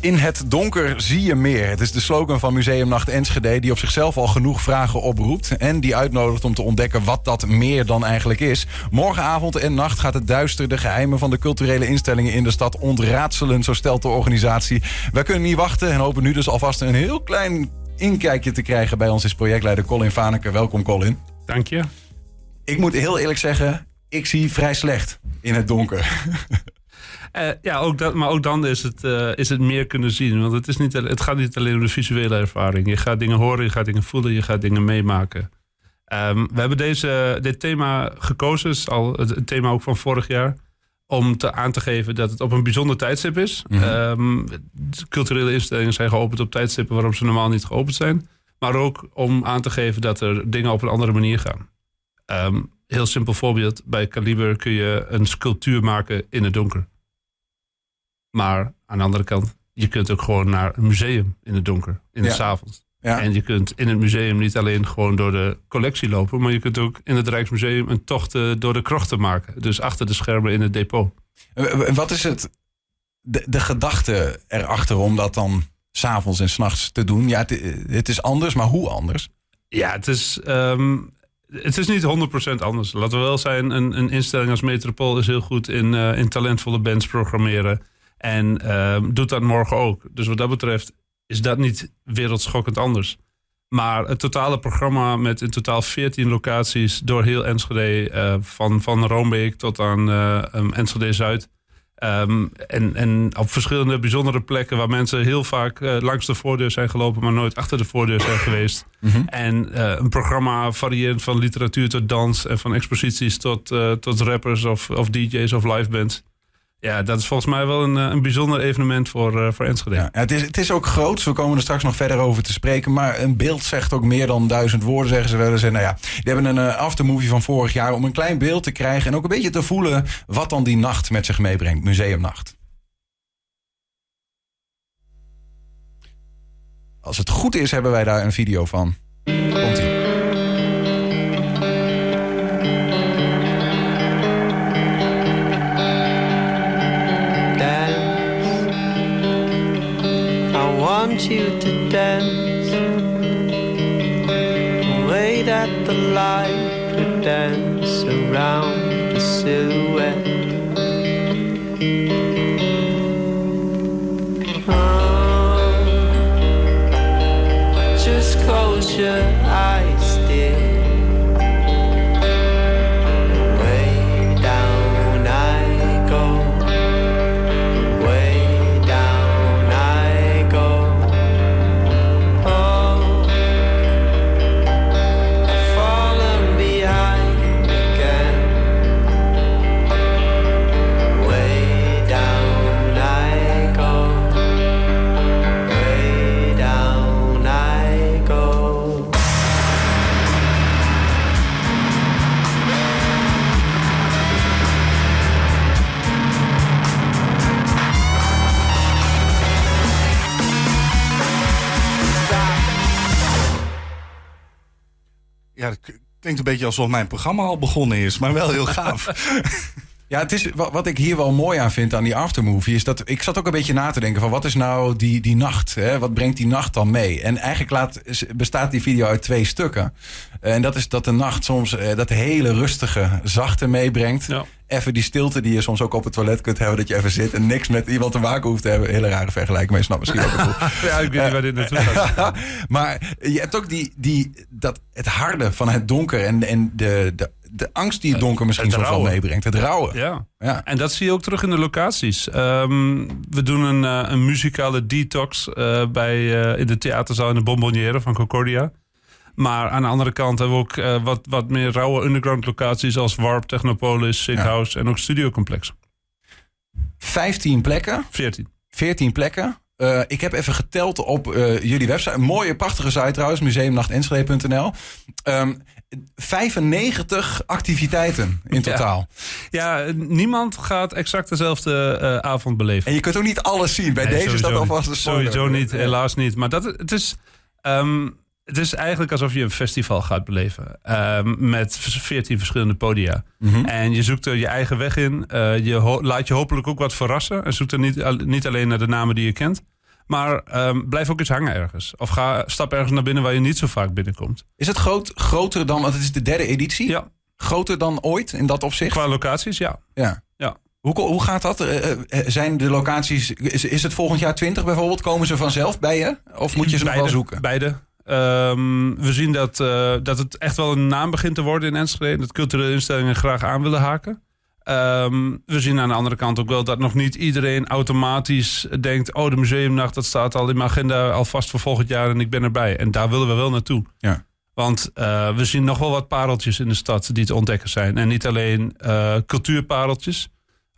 In het donker zie je meer. Het is de slogan van Museumnacht Enschede... die op zichzelf al genoeg vragen oproept... en die uitnodigt om te ontdekken wat dat meer dan eigenlijk is. Morgenavond en nacht gaat het duister de geheimen... van de culturele instellingen in de stad ontraadselen... zo stelt de organisatie. Wij kunnen niet wachten en hopen nu dus alvast een heel klein inkijkje te krijgen... bij ons is projectleider Colin Vaneke. Welkom Colin. Dank je. Ik moet heel eerlijk zeggen, ik zie vrij slecht in het donker. Uh, ja, ook dat, maar ook dan is het, uh, is het meer kunnen zien. Want het, is niet, het gaat niet alleen om de visuele ervaring. Je gaat dingen horen, je gaat dingen voelen, je gaat dingen meemaken. Um, we hebben deze, dit thema gekozen, is al het, thema ook van vorig jaar. Om te, aan te geven dat het op een bijzonder tijdstip is. Mm -hmm. um, culturele instellingen zijn geopend op tijdstippen waarop ze normaal niet geopend zijn. Maar ook om aan te geven dat er dingen op een andere manier gaan. Um, heel simpel voorbeeld. Bij Kaliber kun je een sculptuur maken in het donker. Maar aan de andere kant, je kunt ook gewoon naar een museum in het donker, in het ja. avond. Ja. En je kunt in het museum niet alleen gewoon door de collectie lopen, maar je kunt ook in het Rijksmuseum een tocht door de krochten maken. Dus achter de schermen in het depot. Wat is het, de, de gedachte erachter om dat dan s'avonds en s'nachts te doen? Ja, het, het, is anders, maar hoe anders? Ja, het is, um, het is niet 100% anders. Laten we wel zijn, een, een instelling als Metropool is heel goed in, uh, in talentvolle bands programmeren. En uh, doet dat morgen ook. Dus wat dat betreft is dat niet wereldschokkend anders. Maar het totale programma met in totaal 14 locaties door heel Enschede, uh, van, van Roombeek tot aan uh, um, Enschede Zuid. Um, en, en op verschillende bijzondere plekken waar mensen heel vaak uh, langs de voordeur zijn gelopen, maar nooit achter de voordeur zijn geweest. Mm -hmm. En een programma variërend van literatuur tot dans en van exposities tot, tot rappers of, of DJ's of livebands. Ja, dat is volgens mij wel een, een bijzonder evenement voor, uh, voor Enschede. Ja, het, is, het is ook groot. We komen er straks nog verder over te spreken. Maar een beeld zegt ook meer dan duizend woorden, zeggen ze wel eens. En nou ja, die hebben een uh, aftermovie van vorig jaar om een klein beeld te krijgen. En ook een beetje te voelen wat dan die nacht met zich meebrengt. Museumnacht. Als het goed is, hebben wij daar een video van. Want you to dance. The way that the light Ja, het klinkt een beetje alsof mijn programma al begonnen is, maar wel heel gaaf. Ja, het is, wat, wat ik hier wel mooi aan vind aan die aftermovie... is dat ik zat ook een beetje na te denken van... wat is nou die, die nacht? Hè? Wat brengt die nacht dan mee? En eigenlijk laat, bestaat die video uit twee stukken. En dat is dat de nacht soms eh, dat hele rustige, zachte meebrengt. Ja. Even die stilte die je soms ook op het toilet kunt hebben... dat je even zit en niks met iemand te maken hoeft te hebben. Hele rare vergelijking, maar je snapt misschien ook wel. Ja, ik weet niet waar dit naartoe gaat. maar je hebt ook die, die, dat, het harde van het donker... en, en de, de, de angst die het donker misschien Het wel rauwe. meebrengt. Het rauwe. Ja. Ja. En dat zie je ook terug in de locaties. Ehm, we doen een, eh, een muzikale detox eh, bij, eh, in de theaterzaal in de Bonbonnière van Concordia. Maar aan de andere kant hebben we ook wat, wat meer rauwe underground locaties als Warp, Technopolis, Sick Ja. House en ook Studiocomplex. 15 plekken. 14. 14 plekken. Ik heb even geteld op jullie website. Een mooie, prachtige site trouwens. Museumnachtenschede.nl. Ehm 95 activiteiten in totaal. Ja, niemand gaat exact dezelfde eh, avond beleven. En je kunt ook niet alles zien. Bij Nee, deze is dat alvast een. Sowieso niet, helaas niet. Maar dat, het, is, ehm, het is eigenlijk alsof je een festival gaat beleven. ehm, met 14 verschillende podia. Mhm. En je zoekt er je eigen weg in. Eh, je laat je hopelijk ook wat verrassen. En zoekt er niet, niet alleen naar de namen die je kent. Maar ehm, blijf ook eens hangen ergens. Of ga, stap ergens naar binnen waar je niet zo vaak binnenkomt. Is het groot, groter dan, want het is de derde editie? Ja, Groter dan ooit in dat opzicht? qua locaties, ja. Ja. Ja. Hoe, hoe gaat dat? Eh, eh, zijn de locaties, is, is het volgend jaar 20 bijvoorbeeld? Komen ze vanzelf bij je? Of moet je ze nog wel zoeken? Beide. Ehm, we zien dat, eh, dat het echt wel een naam begint te worden in Enschede. Dat culturele instellingen graag aan willen haken. Ehm, we zien aan de andere kant ook wel dat nog niet iedereen automatisch denkt... oh, de museumnacht, dat staat al in mijn agenda alvast voor volgend jaar en ik ben erbij. En daar willen we wel naartoe. Ja. Want eh, we zien nog wel wat pareltjes in de stad die te ontdekken zijn. En niet alleen eh, cultuurpareltjes.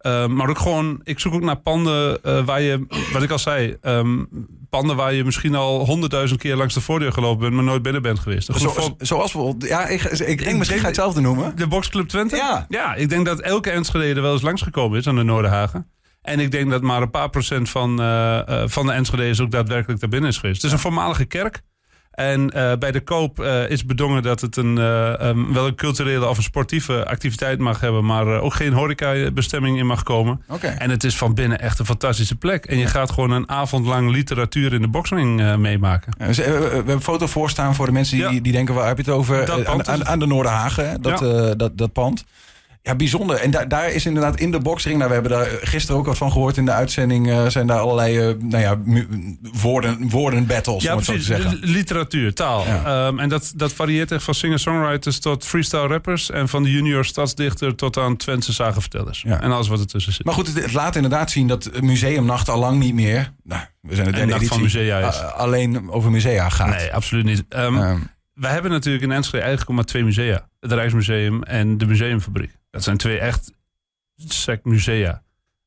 Eh, maar ook gewoon, ik zoek ook naar panden eh, waar je, wat ik al zei, ehm, panden waar je misschien al honderdduizend keer langs de voordeur gelopen bent, maar nooit binnen bent geweest. Zo, voor- zoals bijvoorbeeld, ja, ik, ik denk misschien ga je denk- het zelf te noemen. de Boxclub Twente? Ja. Ja, ik denk dat elke Enschede er wel eens langsgekomen is aan de Noorderhagen. En ik denk dat maar een paar procent van, eh, van de Enschede's ook daadwerkelijk daar binnen is geweest. Het is een voormalige kerk. En eh, bij de koop eh, is bedongen dat het een, um, wel een culturele of een sportieve activiteit mag hebben, maar ook geen horecabestemming in mag komen. Oké. En het is van binnen echt een fantastische plek. En je gaat gewoon een avond lang literatuur in de boxring meemaken. Ja, dus, we, hebben een foto voorstaan voor de mensen die, Ja. die denken, waar heb je het over? Aan, aan, de Noorderhagen, dat, Ja. dat, dat pand. Ja, bijzonder. En da- daar is inderdaad in de boxring, nou, we hebben daar gisteren ook wat van gehoord in de uitzending, eh, zijn daar allerlei eh, nou ja, woorden, woorden battles, Ja, om het zo te zeggen. Literatuur, taal. Ja. Ehm, en dat, dat varieert echt van singer-songwriters tot freestyle rappers. En van de junior stadsdichter tot aan Twentse zagenvertellers. Ja. En alles wat ertussen zit. Maar goed, het, het laat inderdaad zien dat Museumnacht al lang niet meer, nou, we zijn de derde Nacht van editie, Musea is. alleen over musea gaat. nee, absoluut niet. Ehm, Ehm, wij hebben natuurlijk in Enschede eigenlijk maar twee musea. Het Rijksmuseum en de Museumfabriek. Dat zijn twee echt sec musea.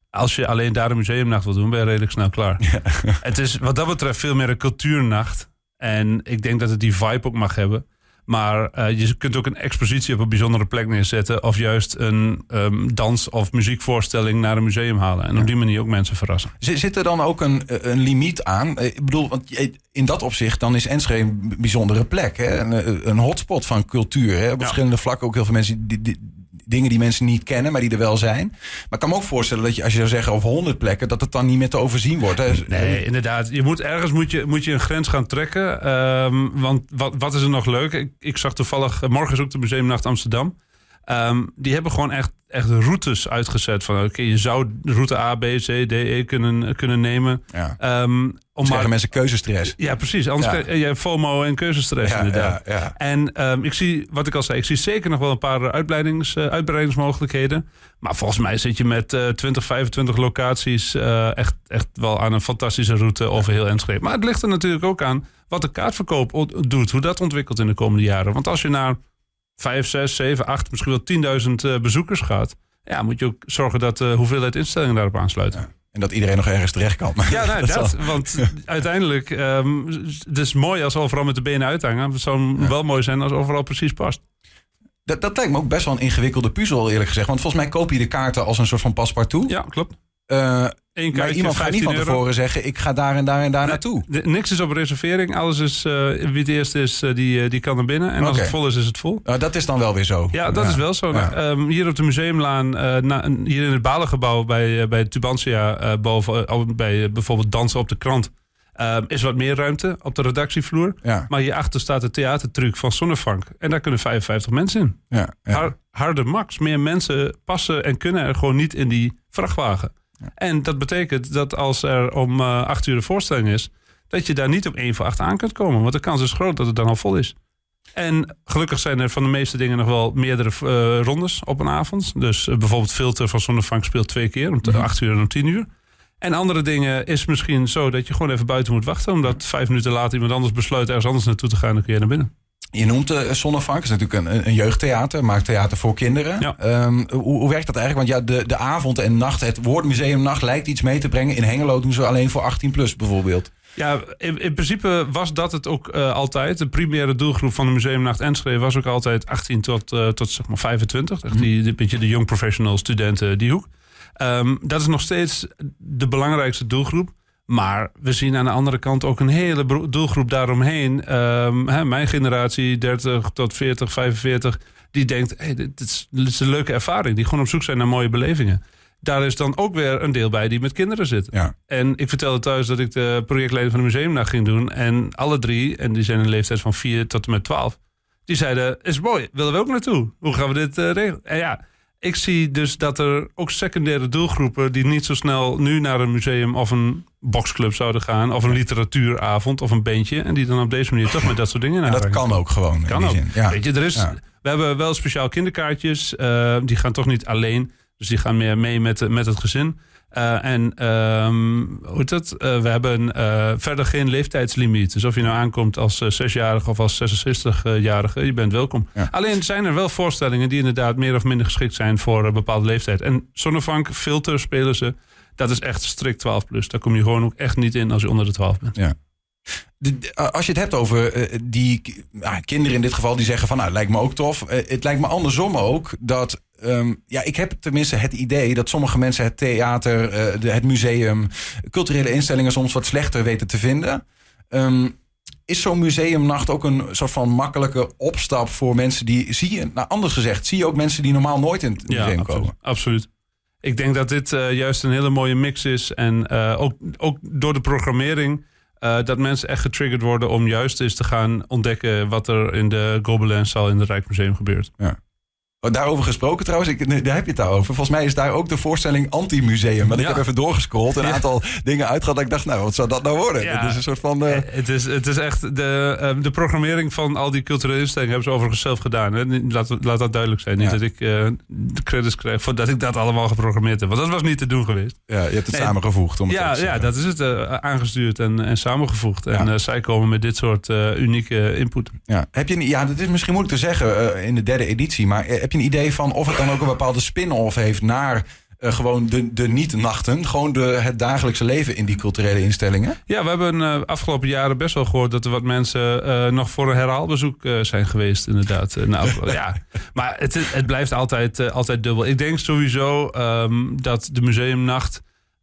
Als je alleen daar een museumnacht wil doen, ben je redelijk snel klaar. Het is wat dat betreft veel meer een cultuurnacht. En ik denk dat het die vibe ook mag hebben. Maar eh, je kunt ook een expositie op een bijzondere plek neerzetten. Of juist een ehm, dans- of muziekvoorstelling naar een museum halen. En op die manier ook mensen verrassen. Zit er dan ook een, een limiet aan? Eh, Ik bedoel, want in dat opzicht dan is Enschede een bijzondere plek. Hè? Een, een hotspot van cultuur. Hè? Op verschillende vlakken ook heel veel mensen die, die- dingen die mensen niet kennen, maar die er wel zijn. Maar ik kan me ook voorstellen dat je, als je zou zeggen over honderd plekken, dat het dan niet meer te overzien wordt. Hè? Nee, inderdaad. Je moet, ergens moet je, moet je een grens gaan trekken. Ehm, want wat, wat is er nog leuk? Ik, ik zag toevallig, eh, morgen is ook de Museumnacht Amsterdam. Ehm, die hebben gewoon echt, echt routes uitgezet. Van oké, je zou route A, B, C, D, E kunnen, kunnen nemen. Ja. Ehm, om maar, mensen keuzestress. ja, precies. Anders Ja. krijg je FOMO en keuzestress Ja, inderdaad. ja, ja. En ehm, ik zie, wat ik al zei, ik zie zeker nog wel een paar uitbreidings, eh, uitbreidingsmogelijkheden. Maar volgens mij zit je met eh 20, 25 locaties eh, echt, echt wel aan een fantastische route over heel Enschede. Maar het ligt er natuurlijk ook aan wat de kaartverkoop doet, hoe dat ontwikkelt in de komende jaren. Want als je naar 5, 6, 7, 8, misschien wel 10.000 eh, bezoekers gaat, ja, moet je ook zorgen dat de hoeveelheid instellingen daarop aansluiten. En dat iedereen nog ergens terecht kan. Ja, nou, Dat dat. Want uiteindelijk, ehm, het is mooi als overal met de benen uithangen. Het zou wel mooi zijn als overal precies past. Dat, dat lijkt me ook best wel een ingewikkelde puzzel, eerlijk gezegd. Want volgens mij koop je de kaarten als een soort van paspartout. Ja, klopt. Eh, Eén maar iemand gaat niet 15 van euro. tevoren zeggen, ik ga daar en daar en daar naartoe. De- niks is op reservering. Alles is, eh, wie het eerst is, eh, die, eh, die kan naar binnen. En als het vol is, is het vol. Nou, dat is dan wel weer zo. Ja, dat is wel zo. Ja. Ehm, hier op de Museumlaan, na- hier in het Balengebouw bij, bij Tubantia, boven, bij bijvoorbeeld Dansen op de Krant, ehm, is wat meer ruimte op de redactievloer. Ja, Maar hierachter staat de theatertruc van Sonnefrank. En daar kunnen 55 mensen in. ja, ja. Har- harde max. Meer mensen passen en kunnen er gewoon niet in die vrachtwagen. En dat betekent dat als er om eh, acht uur de voorstelling is... dat je daar niet op één voor acht aan kunt komen. Want de kans is groot dat het dan al vol is. En gelukkig zijn er van de meeste dingen nog wel meerdere eh, rondes op een avond. Dus eh, bijvoorbeeld Filter van Zonnevang speelt twee keer. Om Mhm. 8 uur en om 10 uur. En andere dingen is misschien zo dat je gewoon even buiten moet wachten. Omdat vijf minuten later iemand anders besluit ergens anders naartoe te gaan. Dan kun je naar binnen. Je noemt uh, Zonnevank, is natuurlijk een, een jeugdtheater, maakt theater voor kinderen. Ja. Ehm, hoe, hoe werkt dat eigenlijk? Want ja, de, de avond en nacht, het woord museumnacht lijkt iets mee te brengen. In Hengelo doen ze alleen voor 18 plus bijvoorbeeld. Ja, in, in principe was dat het ook eh, altijd. De primaire doelgroep van de Museumnacht Enschede was ook altijd 18 tot, eh, tot zeg maar 25. Echt die, die beetje de young professional studenten, die hoek. Ehm, dat is nog steeds de belangrijkste doelgroep. Maar we zien aan de andere kant ook een hele doelgroep daaromheen. Ehm, hè, mijn generatie, 30 tot 40, 45, die denkt: hey, dit, is, dit is een leuke ervaring. Die gewoon op zoek zijn naar mooie belevingen. daar is dan ook weer een deel bij die met kinderen zit. Ja. En ik vertelde thuis dat ik de projectleider van de museumnacht ging doen. En alle drie, en die zijn in een leeftijd van 4 tot en met 12, die zeiden: Is mooi, willen we ook naartoe? Hoe gaan we dit eh, regelen? En ja, ik zie dus dat er ook secundaire doelgroepen die niet zo snel nu naar een museum of een boxclub zouden gaan, of een literatuuravond of een bandje, en die dan op deze manier toch met dat soort dingen En dat kan ook gewoon. Kan in ook. Ja. Weet je, er is, Ja. we hebben wel speciaal kinderkaartjes. eh, die gaan toch niet alleen. Dus die gaan meer mee met, met het gezin. Eh, en ehm, hoe heet dat? Eh, we hebben verder geen leeftijdslimiet. Dus of je nou aankomt als zesjarige of als 66-jarige, je bent welkom. Ja. Alleen zijn er wel voorstellingen die inderdaad meer of minder geschikt zijn voor een bepaalde leeftijd. En Sonnevank, filter spelen ze. Dat is echt strikt 12 plus. Daar kom je gewoon ook echt niet in als je onder de 12 bent. Ja. De- de- als je het hebt over eh, die ah, kinderen in dit geval die zeggen van nou, lijkt me ook tof. Eh, het lijkt me andersom ook dat, ehm, ja, ik heb tenminste het idee dat sommige mensen het theater, eh, de, het museum, culturele instellingen soms wat slechter weten te vinden. Ehm, is zo'n museumnacht ook een soort van makkelijke opstap voor mensen die, zie je, nou anders gezegd, zie je ook mensen die normaal nooit in het museum absoluut, komen? absoluut. Ik denk dat dit eh, juist een hele mooie mix is. En eh, ook, ook door de programmering. eh, dat mensen echt getriggerd worden om juist eens te gaan ontdekken wat er in de Gobelins-zaal in het Rijksmuseum gebeurt. Oh, Daarover gesproken trouwens, ik, daar heb je het daarover. Volgens mij is daar ook de voorstelling Anti-Museum. Want ik heb even doorgescrolld en een Ja. aantal dingen uitgehad. Dat ik dacht, nou, wat zou dat nou worden? Ja. Het is een soort van... eh, Eh, Het is, het is echt de, eh, de programmering van al die culturele instellingen hebben ze overigens zelf gedaan. Hè? Laat, laat dat duidelijk zijn. Niet dat ik eh, de credits krijg voor dat ik dat allemaal geprogrammeerd heb. Want dat was niet te doen geweest. ja, je hebt het Nee. samengevoegd. Om het Ja, ja, dat is het. aangestuurd en, en samengevoegd. En zij komen met dit soort unieke input. Ja. Heb je, ja, dat is misschien moeilijk te zeggen in de derde editie. Maar heb je een idee van of het dan ook een bepaalde spin-off heeft naar... eh, gewoon de, de niet-nachten, gewoon de, het dagelijkse leven in die culturele instellingen. Ja, we hebben eh afgelopen jaren best wel gehoord dat er wat mensen eh, nog voor een herhaalbezoek zijn geweest, inderdaad. Nou, ja. Maar het, het blijft altijd, altijd dubbel. Ik denk sowieso ehm, dat de museumnacht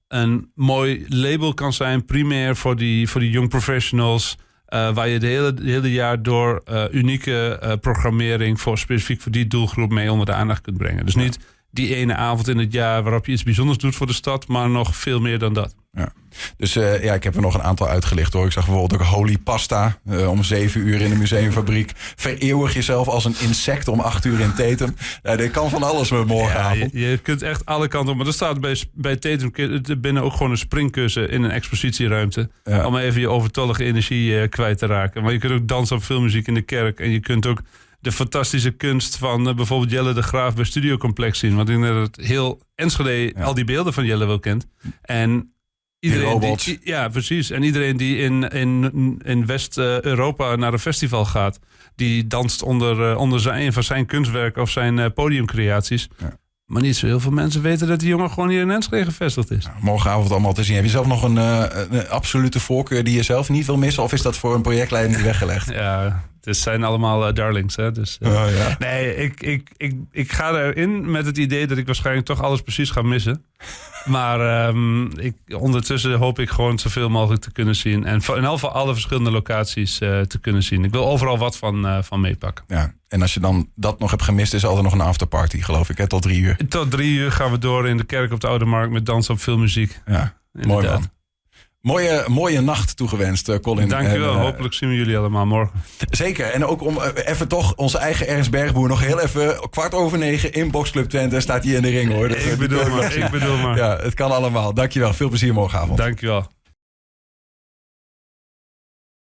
een mooi label kan zijn, primair voor die, voor die young professionals. Eh, waar je de hele, de hele jaar door eh, unieke eh, programmering voor specifiek voor die doelgroep mee onder de aandacht kunt brengen. Dus niet die ene avond in het jaar waarop je iets bijzonders doet voor de stad, maar nog veel meer dan dat. Dus eh, ja, ik heb er nog een aantal uitgelicht hoor. Ik zag bijvoorbeeld ook Holy Pasta eh, om zeven uur in de museumfabriek. Vereeuwig jezelf als een insect om acht uur in Tetum. Ja, dit kan van alles met Ja, morgenavond. je, je kunt echt alle kanten op. Maar er staat bij, bij binnen ook gewoon een springkussen in een expositieruimte. Ja. Om even je overtollige energie eh, kwijt te raken. Maar je kunt ook dansen op filmmuziek in de kerk. En je kunt ook de fantastische kunst van eh, bijvoorbeeld Jelle de Graaf bij Studio Complex zien. Want het heel Enschede Ja. al die beelden van Jelle wel kent. En iedereen die, ja, precies. En iedereen die in, in, in West-Europa naar een festival gaat, die danst onder, eh, onder zijn, een van zijn kunstwerken of zijn eh, podiumcreaties. Ja. Maar niet zo heel veel mensen weten dat die jongen gewoon hier in Enschede gevestigd is. Morgenavond allemaal te zien. Heb je zelf nog een, een absolute voorkeur die je zelf niet wil missen? Of is dat voor een projectleider niet weggelegd? Ja, het zijn allemaal eh, darlings. Hè? Dus, eh, Oh, ja. Nee, ik, ik, ik, ik ga erin met het idee dat ik waarschijnlijk toch alles precies ga missen. Maar ehm, ik, ondertussen hoop ik gewoon zoveel mogelijk te kunnen zien. En in elk geval alle verschillende locaties eh, te kunnen zien. Ik wil overal wat van, van meepakken. ja. En als je dan dat nog hebt gemist, is er altijd nog een afterparty, geloof ik, hè, tot drie uur. Tot drie uur gaan we door in de kerk op de Oude Markt met dansen op veel muziek. Ja, mooi man. Mooie, mooie nacht toegewenst, eh, Colin. Dankjewel. En, eh, Hopelijk zien we jullie allemaal morgen. Zeker. En ook om eh, even toch onze eigen Ernst Bergboer nog heel even kwart over negen in Boxclub Twente staat hij in de ring hoor. Dat, Ik bedoel maar. Ik bedoel maar. Ja, het kan allemaal. Dankjewel. Veel plezier morgenavond. Dankjewel.